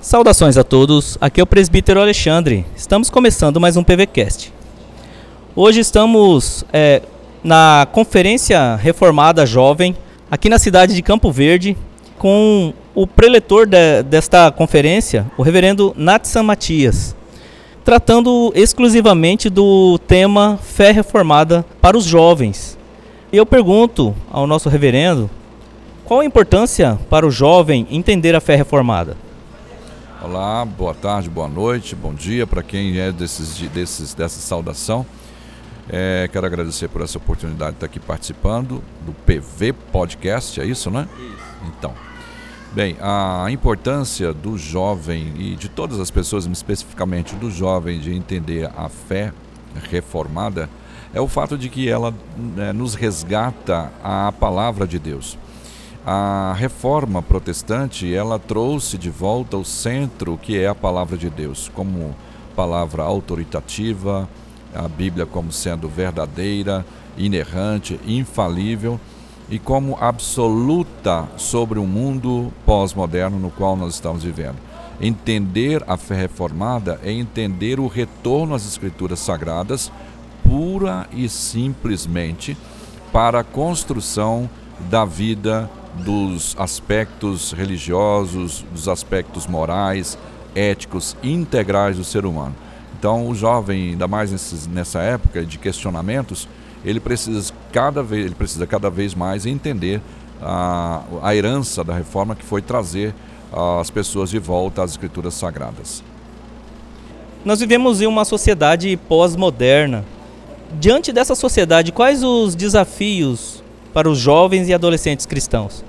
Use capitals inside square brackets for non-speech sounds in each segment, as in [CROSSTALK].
Saudações a todos, aqui é o presbítero Alexandre. Estamos começando mais um PVCast. Hoje estamos é, na Conferência Reformada Jovem, aqui na cidade de Campo Verde, com o preletor de, desta conferência, o reverendo Natsan Matias, tratando exclusivamente do tema Fé Reformada para os jovens. E eu pergunto ao nosso reverendo qual a importância para o jovem entender a fé reformada. Olá, boa tarde, boa noite, bom dia para quem é desses, desses, dessa saudação. É, quero agradecer por essa oportunidade de estar aqui participando do PV Podcast, é isso, né? Isso. Então, bem, a importância do jovem e de todas as pessoas, especificamente do jovem, de entender a fé reformada é o fato de que ela né, nos resgata a palavra de Deus. A reforma protestante, ela trouxe de volta o centro que é a palavra de Deus, como palavra autoritativa, a Bíblia como sendo verdadeira, inerrante, infalível e como absoluta sobre o mundo pós-moderno no qual nós estamos vivendo. Entender a fé reformada é entender o retorno às Escrituras Sagradas, pura e simplesmente para a construção da vida dos aspectos religiosos, dos aspectos morais, éticos, integrais do ser humano. Então, o jovem, ainda mais nessa época de questionamentos, ele precisa cada vez, ele precisa cada vez mais entender a, a herança da reforma que foi trazer as pessoas de volta às escrituras sagradas. Nós vivemos em uma sociedade pós-moderna. Diante dessa sociedade, quais os desafios para os jovens e adolescentes cristãos?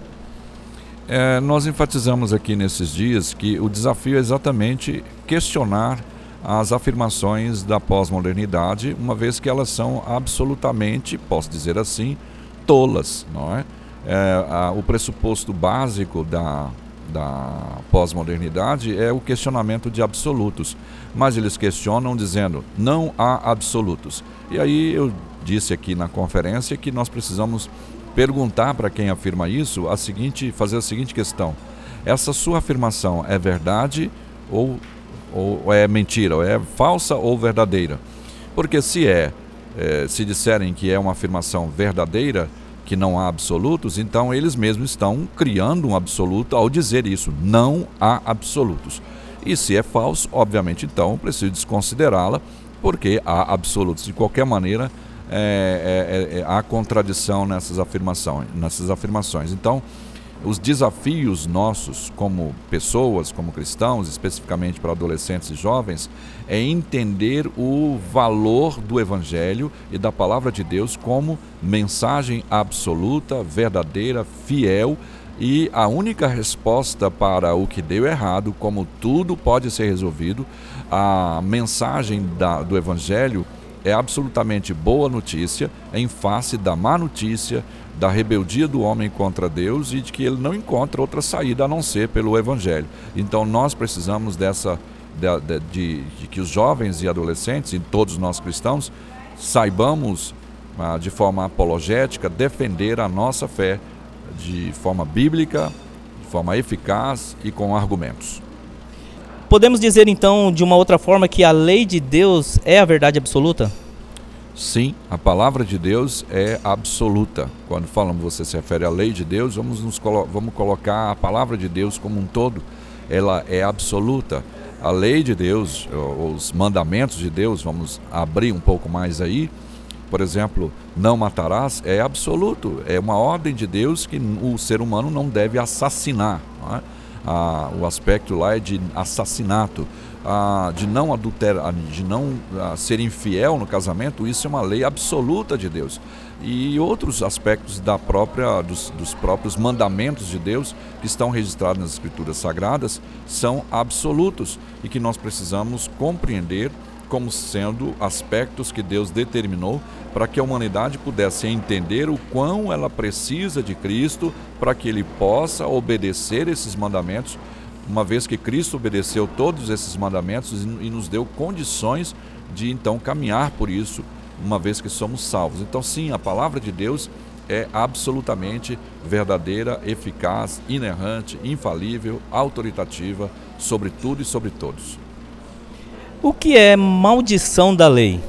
É, nós enfatizamos aqui nesses dias que o desafio é exatamente questionar as afirmações da pós-modernidade, uma vez que elas são absolutamente, posso dizer assim, tolas, não é? é a, o pressuposto básico da, da pós-modernidade é o questionamento de absolutos, mas eles questionam dizendo não há absolutos. E aí eu disse aqui na conferência que nós precisamos perguntar para quem afirma isso a seguinte, fazer a seguinte questão: essa sua afirmação é verdade ou, ou é mentira, ou é falsa ou verdadeira? Porque se é, é, se disserem que é uma afirmação verdadeira, que não há absolutos, então eles mesmos estão criando um absoluto ao dizer isso. Não há absolutos. E se é falso, obviamente, então preciso desconsiderá-la, porque há absolutos. De qualquer maneira, é, é, é, há contradição nessas afirmações, nessas afirmações. Então, os desafios nossos como pessoas, como cristãos, especificamente para adolescentes e jovens, é entender o valor do Evangelho e da palavra de Deus como mensagem absoluta, verdadeira, fiel e a única resposta para o que deu errado, como tudo pode ser resolvido, a mensagem da, do Evangelho é absolutamente boa notícia em face da má notícia, da rebeldia do homem contra Deus e de que ele não encontra outra saída a não ser pelo Evangelho. Então nós precisamos dessa de, de, de, que os jovens e adolescentes e todos nós cristãos saibamos ah, de forma apologética defender a nossa fé de forma bíblica, de forma eficaz e com argumentos. Podemos dizer então de uma outra forma que a lei de Deus é a verdade absoluta? Sim, a palavra de Deus é absoluta. Quando falamos você se refere à lei de Deus, vamos, nos colo vamos colocar a palavra de Deus como um todo. Ela é absoluta. A lei de Deus, os mandamentos de Deus, vamos abrir um pouco mais aí. Por exemplo, não matarás é absoluto. É uma ordem de Deus que o ser humano não deve assassinar. Não é? ah, o aspecto lá é de assassinato, ah, de não adulterar, de não ah, ser infiel no casamento, isso é uma lei absoluta de Deus. E outros aspectos da própria, dos, dos próprios mandamentos de Deus que estão registrados nas Escrituras Sagradas são absolutos e que nós precisamos compreender como sendo aspectos que Deus determinou para que a humanidade pudesse entender o quão ela precisa de Cristo para que ele possa obedecer esses mandamentos, uma vez que Cristo obedeceu todos esses mandamentos e nos deu condições de então caminhar por isso, uma vez que somos salvos. Então, sim, a palavra de Deus é absolutamente verdadeira, eficaz, inerrante, infalível, autoritativa sobre tudo e sobre todos. O que é maldição da lei?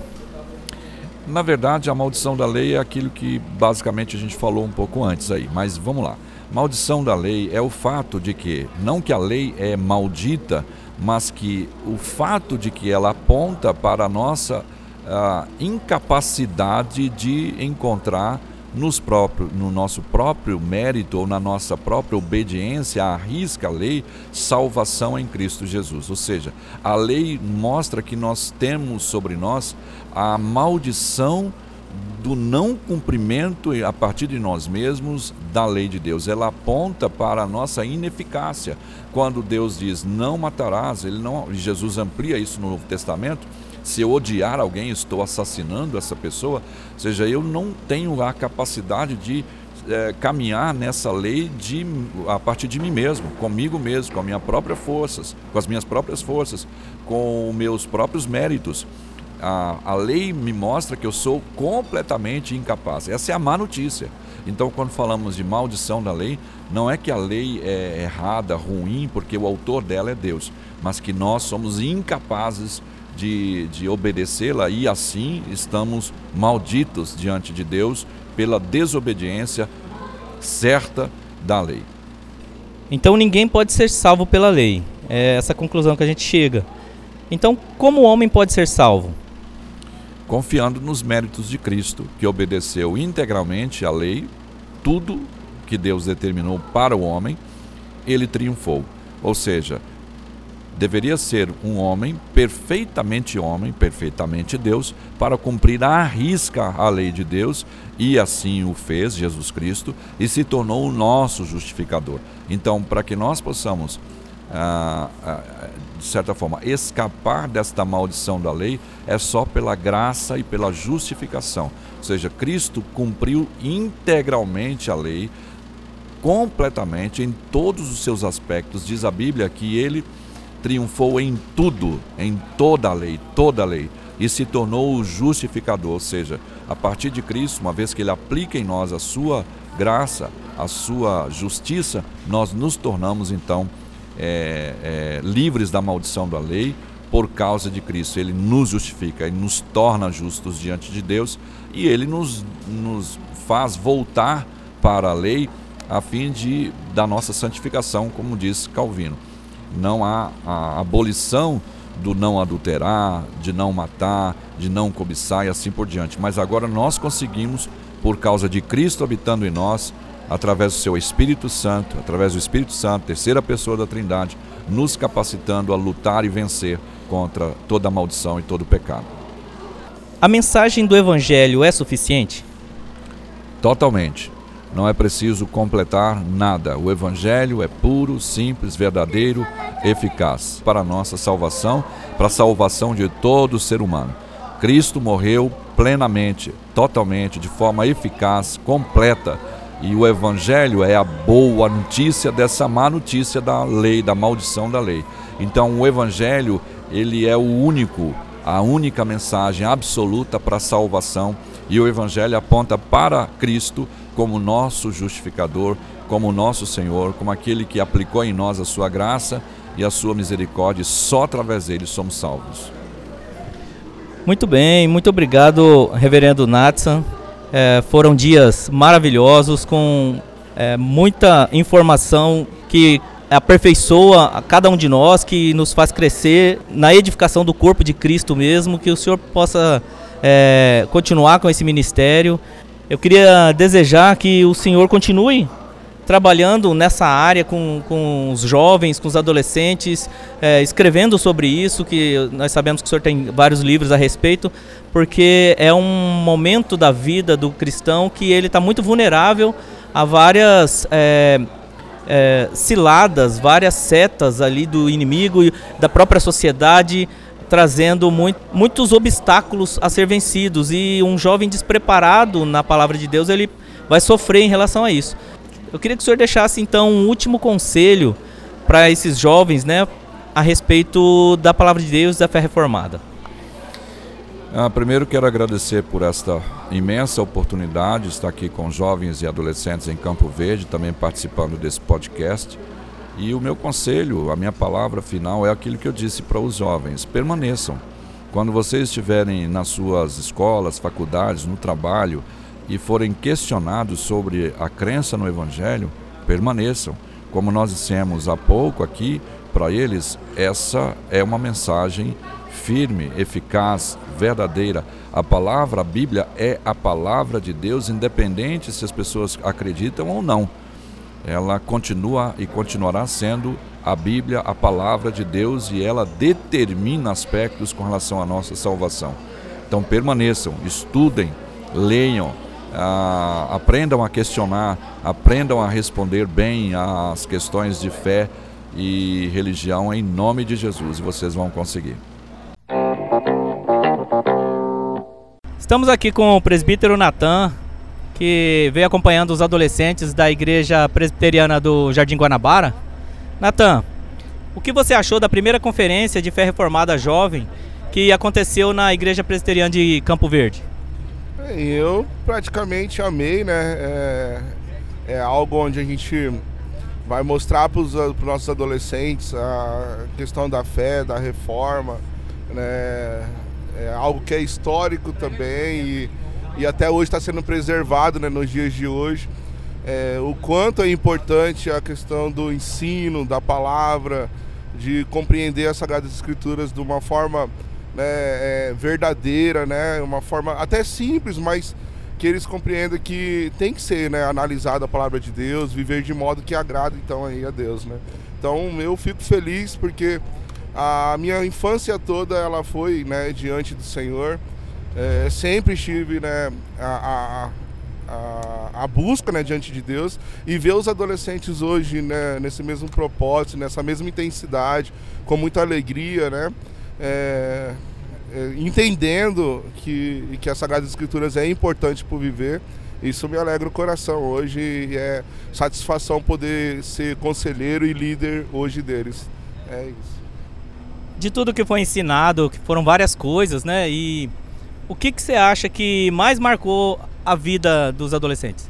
Na verdade, a maldição da lei é aquilo que basicamente a gente falou um pouco antes aí, mas vamos lá. Maldição da lei é o fato de que, não que a lei é maldita, mas que o fato de que ela aponta para a nossa a incapacidade de encontrar nos próprio, no nosso próprio mérito ou na nossa própria obediência, arrisca a lei, salvação em Cristo Jesus. Ou seja, a lei mostra que nós temos sobre nós a maldição do não cumprimento a partir de nós mesmos da lei de Deus. Ela aponta para a nossa ineficácia. Quando Deus diz não matarás, ele não, Jesus amplia isso no Novo Testamento se eu odiar alguém, estou assassinando essa pessoa. Ou seja, eu não tenho a capacidade de é, caminhar nessa lei de, a partir de mim mesmo, comigo mesmo, com as minhas próprias forças, com as minhas próprias forças, com meus próprios méritos. A, a lei me mostra que eu sou completamente incapaz. Essa é a má notícia. Então, quando falamos de maldição da lei, não é que a lei é errada, ruim, porque o autor dela é Deus, mas que nós somos incapazes de, de obedecê-la e assim estamos malditos diante de Deus pela desobediência certa da lei. Então ninguém pode ser salvo pela lei. É essa conclusão que a gente chega. Então, como o homem pode ser salvo? Confiando nos méritos de Cristo, que obedeceu integralmente à lei, tudo que Deus determinou para o homem, ele triunfou. Ou seja, deveria ser um homem perfeitamente homem, perfeitamente Deus, para cumprir à risca a lei de Deus, e assim o fez Jesus Cristo e se tornou o nosso justificador. Então, para que nós possamos, ah, ah, de certa forma, escapar desta maldição da lei, é só pela graça e pela justificação. Ou seja, Cristo cumpriu integralmente a lei, completamente, em todos os seus aspectos. Diz a Bíblia que ele triunfou em tudo, em toda a lei, toda a lei, e se tornou o justificador, ou seja, a partir de Cristo, uma vez que ele aplica em nós a sua graça, a sua justiça, nós nos tornamos então é, é, livres da maldição da lei por causa de Cristo. Ele nos justifica, ele nos torna justos diante de Deus e ele nos, nos faz voltar para a lei a fim de da nossa santificação, como diz Calvino não há a abolição do não adulterar, de não matar, de não cobiçar e assim por diante. Mas agora nós conseguimos, por causa de Cristo habitando em nós, através do seu Espírito Santo, através do Espírito Santo, terceira pessoa da Trindade, nos capacitando a lutar e vencer contra toda a maldição e todo o pecado. A mensagem do Evangelho é suficiente? Totalmente. Não é preciso completar nada. O Evangelho é puro, simples, verdadeiro, eficaz para a nossa salvação, para a salvação de todo ser humano. Cristo morreu plenamente, totalmente, de forma eficaz, completa. E o Evangelho é a boa notícia dessa má notícia da lei, da maldição da lei. Então, o Evangelho, ele é o único, a única mensagem absoluta para a salvação. E o Evangelho aponta para Cristo como nosso justificador, como nosso Senhor, como aquele que aplicou em nós a sua graça e a sua misericórdia, só através dele somos salvos. Muito bem, muito obrigado, Reverendo Natsan. É, foram dias maravilhosos com é, muita informação que aperfeiçoa a cada um de nós, que nos faz crescer na edificação do corpo de Cristo mesmo, que o Senhor possa é, continuar com esse ministério. Eu queria desejar que o senhor continue trabalhando nessa área com, com os jovens, com os adolescentes, é, escrevendo sobre isso, que nós sabemos que o senhor tem vários livros a respeito, porque é um momento da vida do cristão que ele está muito vulnerável a várias é, é, ciladas, várias setas ali do inimigo, da própria sociedade, trazendo muito, muitos obstáculos a ser vencidos e um jovem despreparado na palavra de Deus ele vai sofrer em relação a isso. Eu queria que o senhor deixasse então um último conselho para esses jovens, né, a respeito da palavra de Deus e da fé reformada. Ah, primeiro quero agradecer por esta imensa oportunidade de estar aqui com jovens e adolescentes em Campo Verde, também participando desse podcast. E o meu conselho, a minha palavra final é aquilo que eu disse para os jovens: permaneçam. Quando vocês estiverem nas suas escolas, faculdades, no trabalho e forem questionados sobre a crença no Evangelho, permaneçam. Como nós dissemos há pouco aqui, para eles, essa é uma mensagem firme, eficaz, verdadeira. A palavra, a Bíblia é a palavra de Deus, independente se as pessoas acreditam ou não. Ela continua e continuará sendo a Bíblia, a palavra de Deus, e ela determina aspectos com relação à nossa salvação. Então permaneçam, estudem, leiam, ah, aprendam a questionar, aprendam a responder bem às questões de fé e religião em nome de Jesus, e vocês vão conseguir. Estamos aqui com o presbítero Natan, que veio acompanhando os adolescentes da Igreja Presbiteriana do Jardim Guanabara. Natan, o que você achou da primeira conferência de fé reformada jovem que aconteceu na Igreja Presbiteriana de Campo Verde? Eu praticamente amei, né? É, é algo onde a gente vai mostrar para os nossos adolescentes a questão da fé, da reforma, né? é algo que é histórico também e, e até hoje está sendo preservado né, nos dias de hoje. É, o quanto é importante a questão do ensino, da palavra, de compreender as Sagradas Escrituras de uma forma né, é, verdadeira, né, uma forma até simples, mas que eles compreendam que tem que ser né, analisada a palavra de Deus, viver de modo que agrada então aí a Deus. Né? Então eu fico feliz porque a minha infância toda ela foi né, diante do Senhor. É, sempre estive né, a, a, a, a, busca né, diante de Deus e ver os adolescentes hoje né, nesse mesmo propósito, nessa mesma intensidade, com muita alegria, né? É, é, entendendo que, que as Sagradas Escrituras é importante para viver. Isso me alegra o coração hoje e é satisfação poder ser conselheiro e líder hoje deles. É isso de tudo que foi ensinado, que foram várias coisas, né? E o que, que você acha que mais marcou a vida dos adolescentes?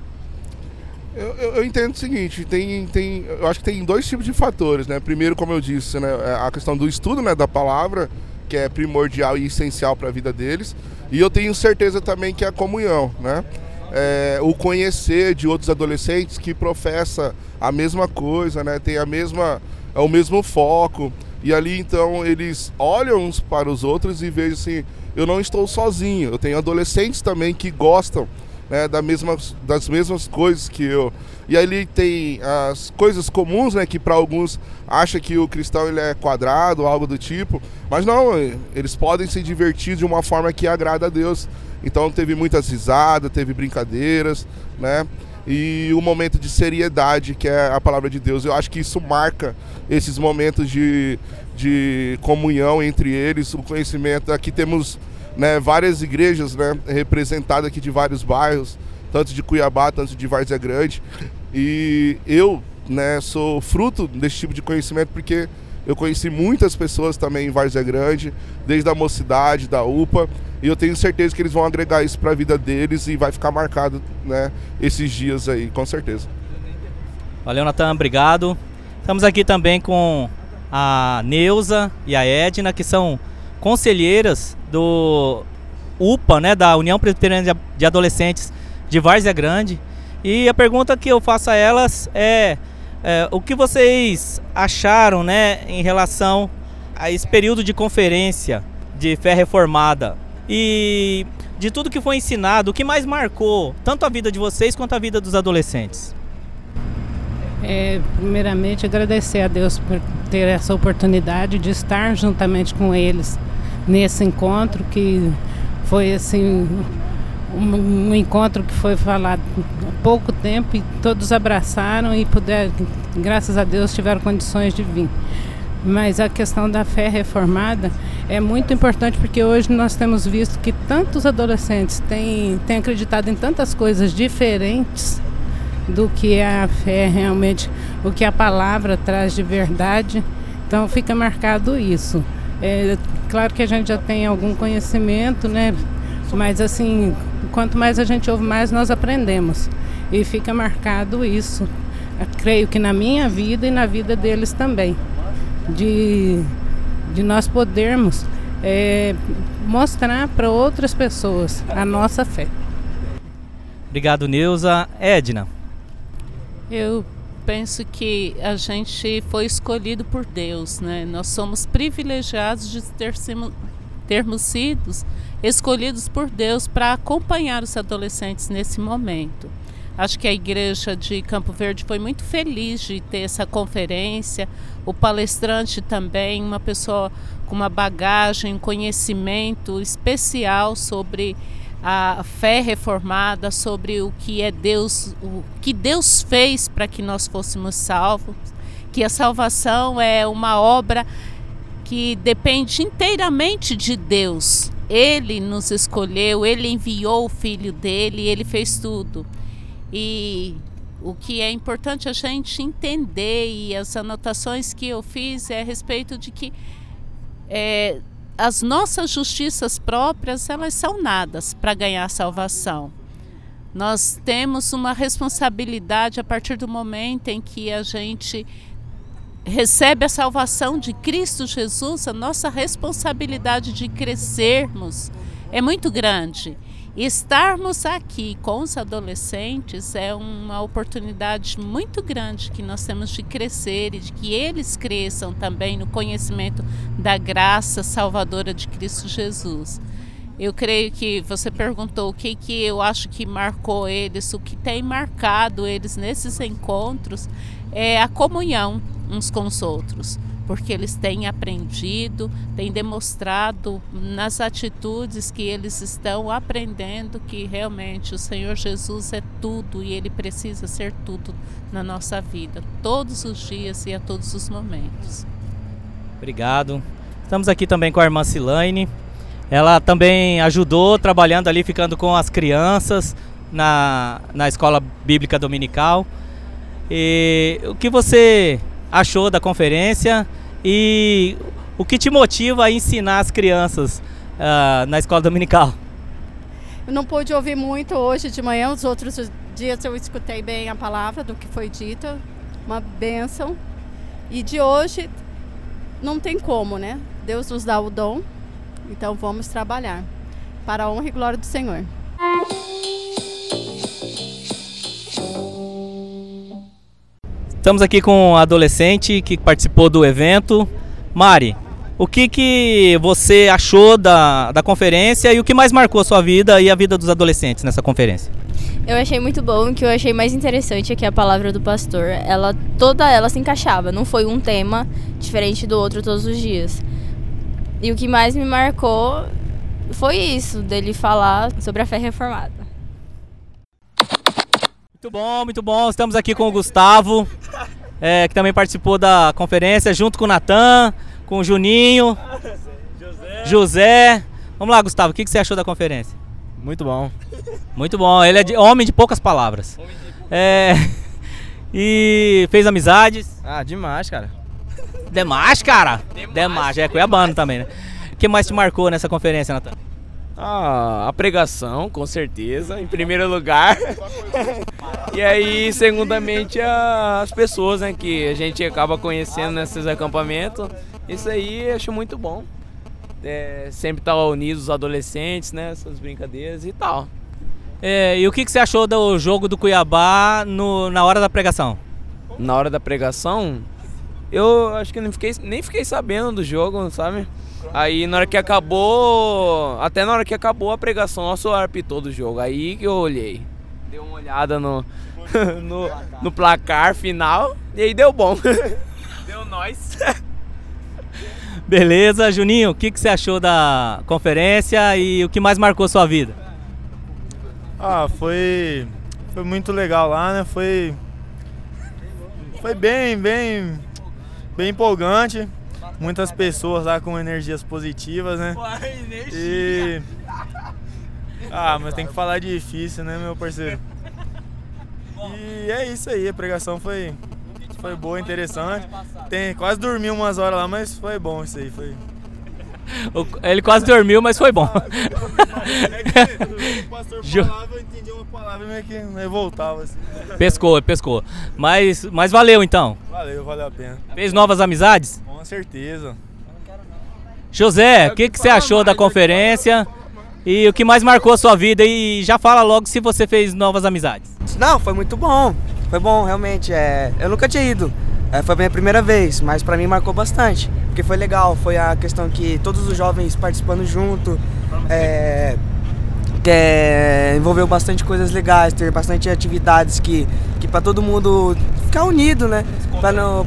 Eu, eu, eu, entendo o seguinte, tem, tem, eu acho que tem dois tipos de fatores, né? Primeiro, como eu disse, né, é a questão do estudo né, da palavra, que é primordial e essencial para a vida deles. E eu tenho certeza também que é a comunhão, né? É, o conhecer de outros adolescentes que professa a mesma coisa, né? Tem a mesma, é o mesmo foco. E ali então eles olham uns para os outros e vejam assim, eu não estou sozinho, eu tenho adolescentes também que gostam né, da mesma, das mesmas coisas que eu. E ali tem as coisas comuns, né, que para alguns acha que o cristão ele é quadrado, algo do tipo, mas não, eles podem se divertir de uma forma que agrada a Deus. Então teve muitas risadas, teve brincadeiras, né? e o momento de seriedade que é a palavra de Deus. Eu acho que isso marca esses momentos de, de comunhão entre eles, o conhecimento. Aqui temos né, várias igrejas né, representadas aqui de vários bairros, tanto de Cuiabá, tanto de Várzea Grande. E eu né, sou fruto desse tipo de conhecimento porque eu conheci muitas pessoas também em Várzea Grande, desde a mocidade, da UPA, e eu tenho certeza que eles vão agregar isso para a vida deles e vai ficar marcado né, esses dias aí, com certeza. Valeu, Natan, obrigado. Estamos aqui também com a Neuza e a Edna, que são conselheiras do UPA, né, da União Presbiteriana de Adolescentes de Várzea Grande. E a pergunta que eu faço a elas é é, o que vocês acharam né, em relação a esse período de conferência de fé reformada? E de tudo que foi ensinado, o que mais marcou tanto a vida de vocês quanto a vida dos adolescentes? É, primeiramente, agradecer a Deus por ter essa oportunidade de estar juntamente com eles nesse encontro que foi assim um, um, encontro que foi falado há pouco tempo e todos abraçaram e puderam, graças a Deus, tiveram condições de vir. Mas a questão da fé reformada é muito importante porque hoje nós temos visto que tantos adolescentes têm, têm acreditado em tantas coisas diferentes do que é a fé realmente, o que a palavra traz de verdade. Então fica marcado isso. É, claro que a gente já tem algum conhecimento, né? Mas assim, quanto mais a gente ouve, mais nós aprendemos. E fica marcado isso. Eu creio que na minha vida e na vida deles também. De, de nós podermos é, mostrar para outras pessoas a nossa fé. Obrigado, Neuza. Edna. Eu penso que a gente foi escolhido por Deus, né? Nós somos privilegiados de ter, termos sido escolhidos por Deus para acompanhar os adolescentes nesse momento. Acho que a igreja de Campo Verde foi muito feliz de ter essa conferência. O palestrante também, uma pessoa com uma bagagem, um conhecimento especial sobre a fé reformada, sobre o que é Deus, o que Deus fez para que nós fôssemos salvos, que a salvação é uma obra que depende inteiramente de Deus. Ele nos escolheu, ele enviou o filho dele, ele fez tudo. E o que é importante a gente entender e as anotações que eu fiz é a respeito de que é, as nossas justiças próprias elas são nadas para ganhar salvação. Nós temos uma responsabilidade a partir do momento em que a gente recebe a salvação de Cristo Jesus, a nossa responsabilidade de crescermos é muito grande. Estarmos aqui com os adolescentes é uma oportunidade muito grande que nós temos de crescer e de que eles cresçam também no conhecimento da graça salvadora de Cristo Jesus. Eu creio que você perguntou o que, que eu acho que marcou eles, o que tem marcado eles nesses encontros é a comunhão uns com os outros porque eles têm aprendido, têm demonstrado nas atitudes que eles estão aprendendo que realmente o Senhor Jesus é tudo e ele precisa ser tudo na nossa vida, todos os dias e a todos os momentos. Obrigado. Estamos aqui também com a irmã Silane. Ela também ajudou trabalhando ali, ficando com as crianças na, na escola bíblica dominical. E o que você achou da conferência e o que te motiva a ensinar as crianças uh, na escola dominical? Eu não pude ouvir muito hoje de manhã, os outros dias eu escutei bem a palavra do que foi dito, uma bênção. E de hoje não tem como, né? Deus nos dá o dom, então vamos trabalhar para a honra e glória do Senhor. Estamos aqui com um adolescente que participou do evento. Mari, o que, que você achou da, da conferência e o que mais marcou a sua vida e a vida dos adolescentes nessa conferência? Eu achei muito bom, que eu achei mais interessante é que a palavra do pastor, ela toda ela se encaixava, não foi um tema diferente do outro todos os dias. E o que mais me marcou foi isso, dele falar sobre a fé reformada. Muito bom, muito bom. Estamos aqui com o Gustavo, é, que também participou da conferência, junto com o Natan, com o Juninho, José. José. Vamos lá, Gustavo, o que você achou da conferência? Muito bom. Muito bom. Ele é de, homem de poucas palavras. É, [LAUGHS] e fez amizades. Ah, demais, cara. Demais, cara. Demais, demais. é Cuiabano também, né? O que mais te marcou nessa conferência, Natan? Ah, a pregação, com certeza, em primeiro lugar. e aí, segundamente, as pessoas né, que a gente acaba conhecendo nesses acampamentos. Isso aí acho muito bom. É, sempre estar tá unidos os adolescentes, né? Essas brincadeiras e tal. É, e o que, que você achou do jogo do Cuiabá no, na hora da pregação? Na hora da pregação, eu acho que nem fiquei, nem fiquei sabendo do jogo, sabe? Aí na hora que acabou, até na hora que acabou a pregação, nosso apitou do jogo. Aí que eu olhei. Dei uma olhada no, [LAUGHS] no, no placar final e aí deu bom. [LAUGHS] deu nós. [LAUGHS] Beleza, Juninho, o que, que você achou da conferência e o que mais marcou sua vida? Ah, foi, foi muito legal lá, né? Foi, foi bem, bem, bem empolgante muitas pessoas lá com energias positivas, né? E... Ah, mas tem que falar difícil, né, meu parceiro? E é isso aí, a pregação foi, foi boa, interessante. Tem, quase dormi umas horas lá, mas foi bom isso aí. Foi... Ele quase dormiu, mas foi bom. Que o pastor [LAUGHS] Ju- falava, eu entendia uma palavra meio que voltava. Pescou, pescou. Mas, mas valeu então. Valeu, valeu a pena. Fez novas amizades? Com certeza. José, o que, que você achou da conferência? E o que mais marcou a sua vida? E já fala logo se você fez novas amizades. Não, foi muito bom. Foi bom, realmente. É, eu nunca tinha ido. É, foi a minha primeira vez, mas pra mim marcou bastante. Porque foi legal. Foi a questão que todos os jovens participando junto. É, que, é, envolveu bastante coisas legais, ter bastante atividades que, que para todo mundo ficar unido, né?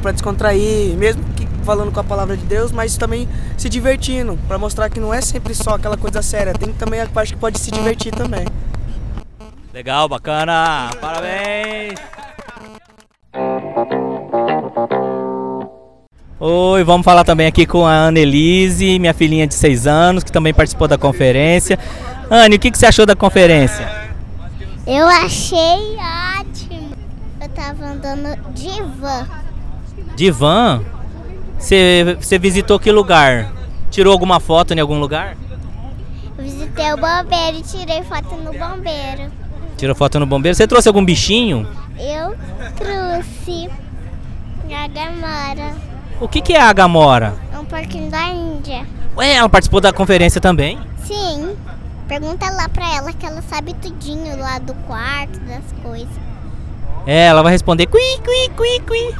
Pra descontrair, mesmo falando com a palavra de Deus, mas também se divertindo, pra mostrar que não é sempre só aquela coisa séria, tem também a parte que pode se divertir também. Legal, bacana. Parabéns. Oi, vamos falar também aqui com a Annelise, minha filhinha de 6 anos, que também participou da conferência. Anne, o que, que você achou da conferência? Eu achei ótimo. Eu tava andando de van. De van? Você, visitou que lugar? Tirou alguma foto em algum lugar? Eu visitei o bombeiro e tirei foto no bombeiro. Tirou foto no bombeiro? Você trouxe algum bichinho? Eu trouxe a Gamora, O que, que é a Gamora? um porquinho da Índia. Ué, ela participou da conferência também? Sim, pergunta lá pra ela que ela sabe tudinho lá do quarto, das coisas. É, ela vai responder cui, cui, cui, cui.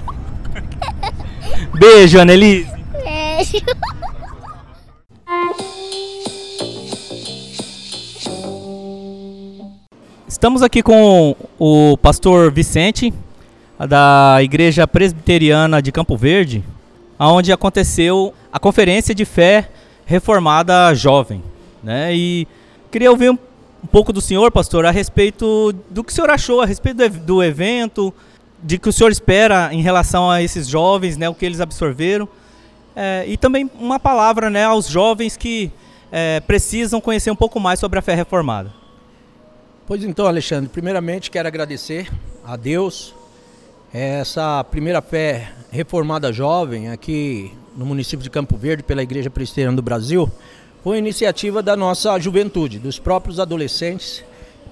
Beijo, Annelise. Beijo. Estamos aqui com o pastor Vicente, da Igreja Presbiteriana de Campo Verde, onde aconteceu a Conferência de Fé Reformada Jovem. Né? E queria ouvir um, pouco do senhor, pastor, a respeito do que o senhor achou a respeito do evento, de que o senhor espera em relação a esses jovens, né, o que eles absorveram. É, e também uma palavra né, aos jovens que é, precisam conhecer um pouco mais sobre a fé reformada. Pois então, Alexandre, primeiramente quero agradecer a Deus essa primeira fé reformada jovem aqui no município de Campo Verde pela Igreja Presbiteriana do Brasil. Foi iniciativa da nossa juventude, dos próprios adolescentes.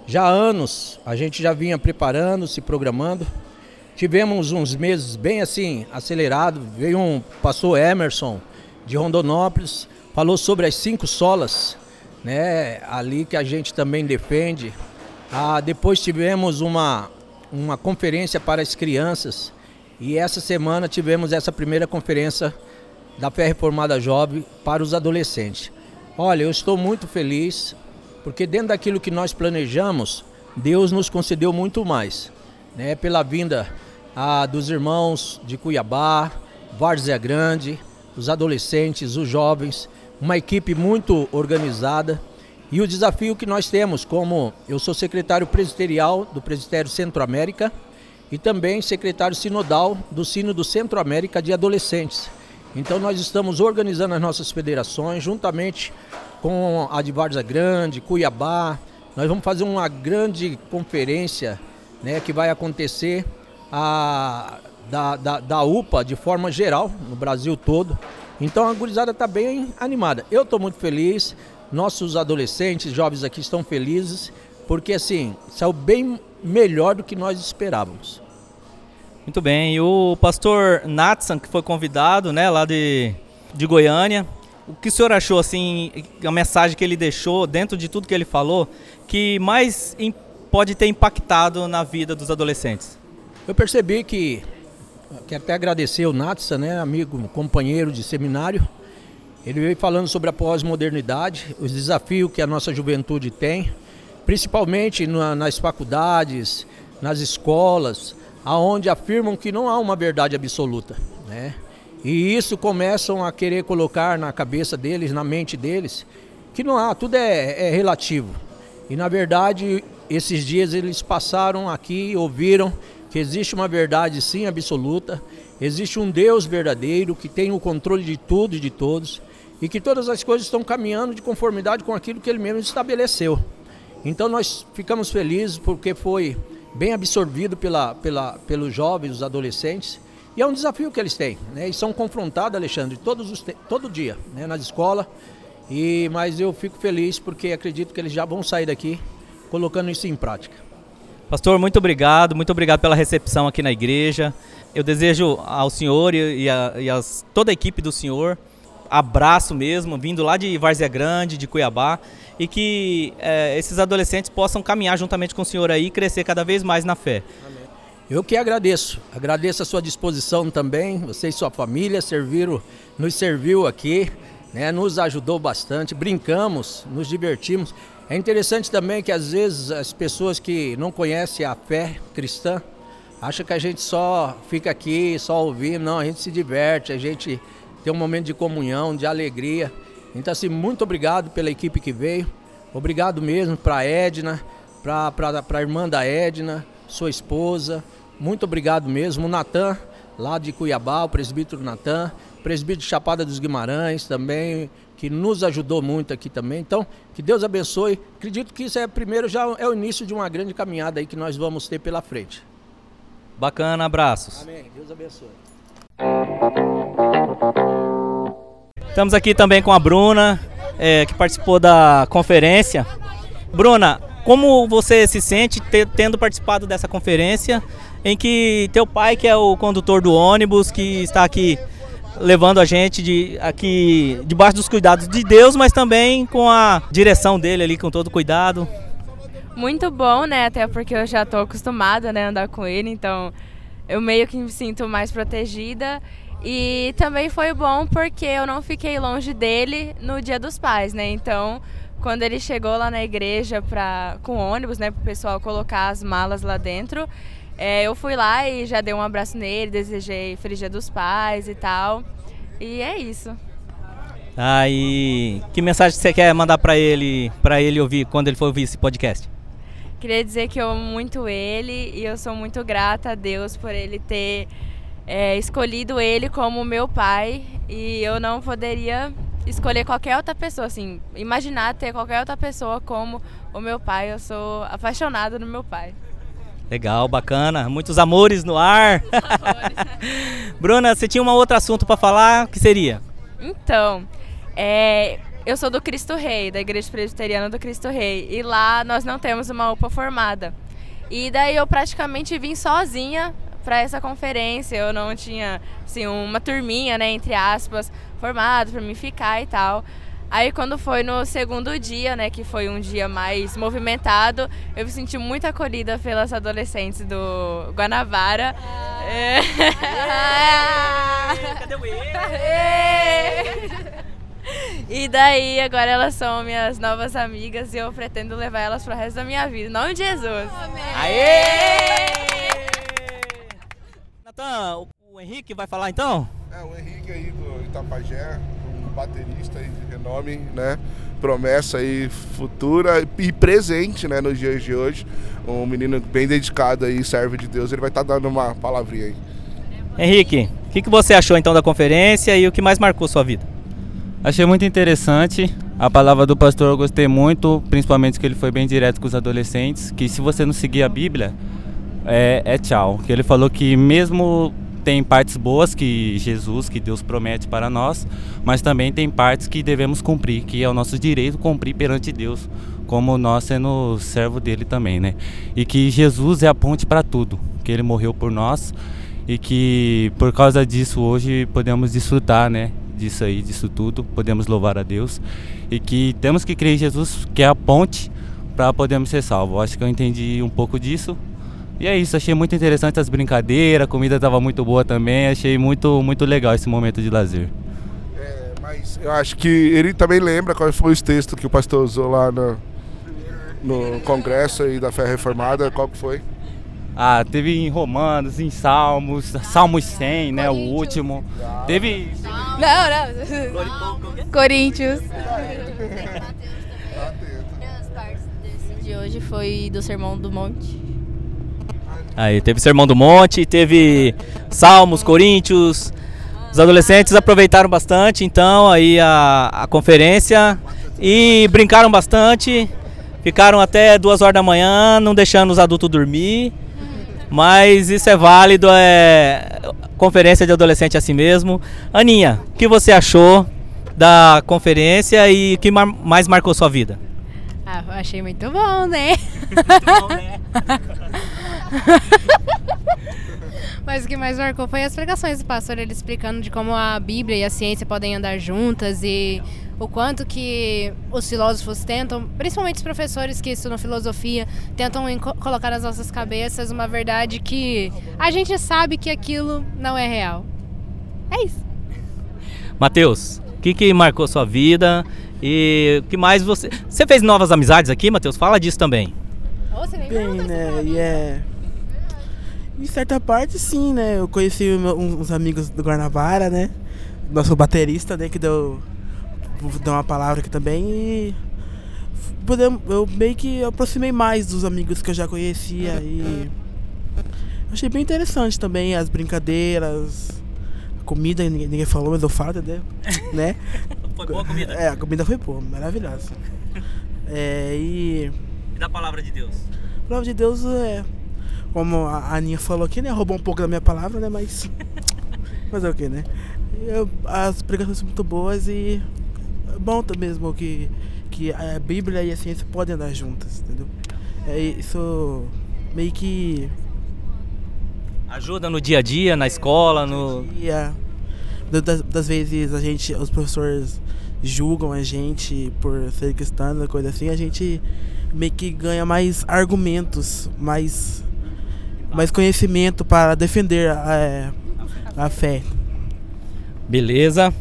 Já há anos a gente já vinha preparando, se programando. Tivemos uns meses bem assim acelerados. Veio um pastor Emerson de Rondonópolis, falou sobre as cinco solas, né? Ali que a gente também defende. Ah, depois tivemos uma, uma conferência para as crianças e essa semana tivemos essa primeira conferência da Fé Reformada Jovem para os adolescentes. Olha, eu estou muito feliz porque dentro daquilo que nós planejamos, Deus nos concedeu muito mais, né? Pela vinda ah, dos irmãos de Cuiabá, Várzea Grande, os adolescentes, os jovens, uma equipe muito organizada. E o desafio que nós temos, como eu sou secretário presbiterial do Presbitério Centro-América e também secretário sinodal do Sino do Centro-América de Adolescentes. Então nós estamos organizando as nossas federações juntamente com a de Várzea Grande, Cuiabá. Nós vamos fazer uma grande conferência né, que vai acontecer a, da, da, da UPA de forma geral no Brasil todo. Então a gurizada está bem animada. Eu estou muito feliz, nossos adolescentes, jovens aqui estão felizes, porque assim, saiu bem melhor do que nós esperávamos. Muito bem, e o pastor Natsan, que foi convidado, né, lá de, de Goiânia, o que o senhor achou, assim, a mensagem que ele deixou, dentro de tudo que ele falou, que mais pode ter impactado na vida dos adolescentes? Eu percebi que, quero até agradecer o Natsa, né, amigo, companheiro de seminário, ele veio falando sobre a pós-modernidade, os desafios que a nossa juventude tem, principalmente na- nas faculdades, nas escolas, aonde afirmam que não há uma verdade absoluta, né? E isso começam a querer colocar na cabeça deles, na mente deles, que não há, tudo é, é relativo. E na verdade, esses dias eles passaram aqui ouviram que existe uma verdade sim absoluta, existe um Deus verdadeiro que tem o controle de tudo e de todos, e que todas as coisas estão caminhando de conformidade com aquilo que ele mesmo estabeleceu. Então nós ficamos felizes porque foi bem absorvido pela, pela, pelos jovens, os adolescentes, e é um desafio que eles têm, né? E são confrontados, Alexandre, todos os todo dia, né? nas escolas. E, mas eu fico feliz porque acredito que eles já vão sair daqui colocando isso em prática. Pastor, muito obrigado, muito obrigado pela recepção aqui na igreja. Eu desejo ao senhor e, a, e as, toda a equipe do senhor abraço mesmo, vindo lá de Várzea Grande, de Cuiabá, e que é, esses adolescentes possam caminhar juntamente com o senhor aí e crescer cada vez mais na fé. Eu que agradeço, agradeço a sua disposição também, você e sua família serviram, nos serviu aqui, né, nos ajudou bastante, brincamos, nos divertimos. É interessante também que às vezes as pessoas que não conhecem a fé cristã acham que a gente só fica aqui, só ouvindo, não, a gente se diverte, a gente tem um momento de comunhão, de alegria. Então assim, muito obrigado pela equipe que veio, obrigado mesmo para a Edna, para a irmã da Edna, sua esposa, muito obrigado mesmo. O Natan, lá de Cuiabá, o presbítero Natan, presbítero Chapada dos Guimarães também, que nos ajudou muito aqui também. Então, que Deus abençoe. Acredito que isso é primeiro já é o início de uma grande caminhada aí que nós vamos ter pela frente. Bacana, abraços. Amém. Deus abençoe. Estamos aqui também com a Bruna, é, que participou da conferência. Bruna, como você se sente tendo participado dessa conferência em que teu pai, que é o condutor do ônibus, que está aqui levando a gente de, aqui debaixo dos cuidados de Deus, mas também com a direção dele ali, com todo cuidado. Muito bom, né? Até porque eu já estou acostumada né, a andar com ele, então eu meio que me sinto mais protegida. E também foi bom porque eu não fiquei longe dele no Dia dos Pais, né? Então, quando ele chegou lá na igreja pra, com ônibus, né, para o pessoal colocar as malas lá dentro, é, eu fui lá e já dei um abraço nele, desejei Feliz Dia dos Pais e tal. E é isso. Ah, e que mensagem você quer mandar para ele, para ele ouvir quando ele for ouvir esse podcast? Queria dizer que eu amo muito ele e eu sou muito grata a Deus por ele ter é, escolhido ele como meu pai e eu não poderia escolher qualquer outra pessoa, assim, imaginar ter qualquer outra pessoa como o meu pai. Eu sou apaixonada no meu pai. Legal, bacana. Muitos amores no ar. [LAUGHS] Bruna, você tinha um outro assunto para falar? que seria? Então, é, eu sou do Cristo Rei, da Igreja Presbiteriana do Cristo Rei. E lá nós não temos uma UPA formada. E daí eu praticamente vim sozinha para essa conferência. Eu não tinha, assim, uma turminha, né, entre aspas, formada para me ficar e tal. Aí quando foi no segundo dia, né, que foi um dia mais movimentado, eu me senti muito acolhida pelas adolescentes do Guanabara. Ah, é. Cadê o E daí agora elas são minhas novas amigas e eu pretendo levar elas pro resto da minha vida. Em nome de Jesus. Amém. Aê! Natan, o Henrique vai falar então? É, o Henrique aí do Itapajé, baterista aí de renome, né? Promessa aí futura e presente, né, nos dias de hoje. Um menino bem dedicado aí, serve de Deus, ele vai estar tá dando uma palavrinha aí. Henrique, o que, que você achou então da conferência e o que mais marcou sua vida? Achei muito interessante. A palavra do pastor eu gostei muito, principalmente que ele foi bem direto com os adolescentes, que se você não seguir a Bíblia, é, é tchau. Que ele falou que mesmo tem partes boas que Jesus, que Deus promete para nós, mas também tem partes que devemos cumprir, que é o nosso direito cumprir perante Deus, como nós sendo servo dele também, né? E que Jesus é a ponte para tudo, que ele morreu por nós e que por causa disso hoje podemos desfrutar, né? Disso aí, disso tudo, podemos louvar a Deus e que temos que crer em Jesus, que é a ponte para podermos ser salvos. Acho que eu entendi um pouco disso e é isso, achei muito interessante as brincadeiras, a comida estava muito boa também, achei muito, muito legal esse momento de lazer. É, mas eu acho que ele também lembra qual foi o texto que o pastor usou lá no, no congresso aí da fé reformada, qual que foi? Ah, teve em Romanos, em Salmos, Salmos 100, né, o último. Teve... Não, não. Coríntios. de hoje foi do Sermão do Monte. Aí teve Sermão do Monte, teve Salmos, Coríntios. Os adolescentes aproveitaram bastante, então, aí a, a conferência e brincaram bastante. Ficaram até duas horas da manhã, não deixando os adultos dormir. Mas isso é válido, é conferência de adolescente assim mesmo. Aninha, o que você achou da conferência e o que mar mais marcou sua vida? Ah, achei muito bom, né? Muito bom, né? [LAUGHS] [LAUGHS] Mas o que mais marcou foi as pregações do pastor, ele explicando de como a Bíblia e a ciência podem andar juntas e o quanto que os filósofos tentam, principalmente os professores que estudam filosofia, tentam colocar nas nossas cabeças uma verdade que a gente sabe que aquilo não é real. É isso. Matheus, o que, que marcou sua vida e o que mais você... Você fez novas amizades aqui, Matheus? Fala disso também. Oh, você nem Bem, né, é... Em certa parte, sim, né? Eu conheci uns amigos do Guanabara, né? Nosso baterista, né? Que deu, deu uma palavra aqui também e... Eu meio que aproximei mais dos amigos que eu já conhecia e... Achei bem interessante também as brincadeiras, a comida, ninguém, ninguém falou, mas eu falo, entendeu? [LAUGHS] né? Foi boa a comida? É, a comida foi boa, maravilhosa. É, e... E da palavra de Deus? A palavra de Deus é como a Aninha falou aqui, né? Roubou um pouco da minha palavra, né? Mas. [LAUGHS] Mas é o que, né? Eu, as pregações são muito boas e é bom mesmo que, que a Bíblia e a ciência podem andar juntas, entendeu? É isso meio que. Ajuda no dia a dia, na escola, no. Dia. Das, das vezes a gente, os professores julgam a gente por ser cristão, coisa assim, a gente meio que ganha mais argumentos, mais mais conhecimento para defender a, é, a fé. Beleza.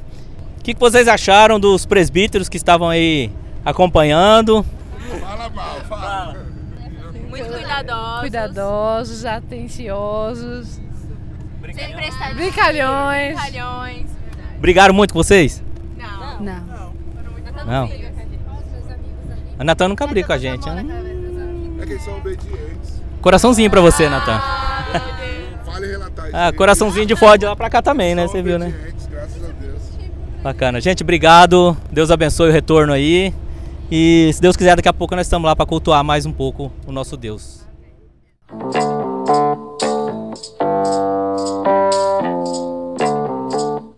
O que, que vocês acharam dos presbíteros que estavam aí acompanhando? Fala mal, fala. Muito cuidadosos. Cuidadosos, atenciosos. Sempre Brincalhões. Brincalhões. Brigaram muito com vocês? Não. Não. Não. A Natan nunca briga com a gente. Né? É que eles são obedientes. Coraçãozinho pra você, Natan. Vale relatar isso. Ah, coraçãozinho de fora de lá pra cá também, né? Você viu, né? Graças a Deus. Bacana. Gente, obrigado. Deus abençoe o retorno aí. E se Deus quiser, daqui a pouco nós estamos lá para cultuar mais um pouco o nosso Deus.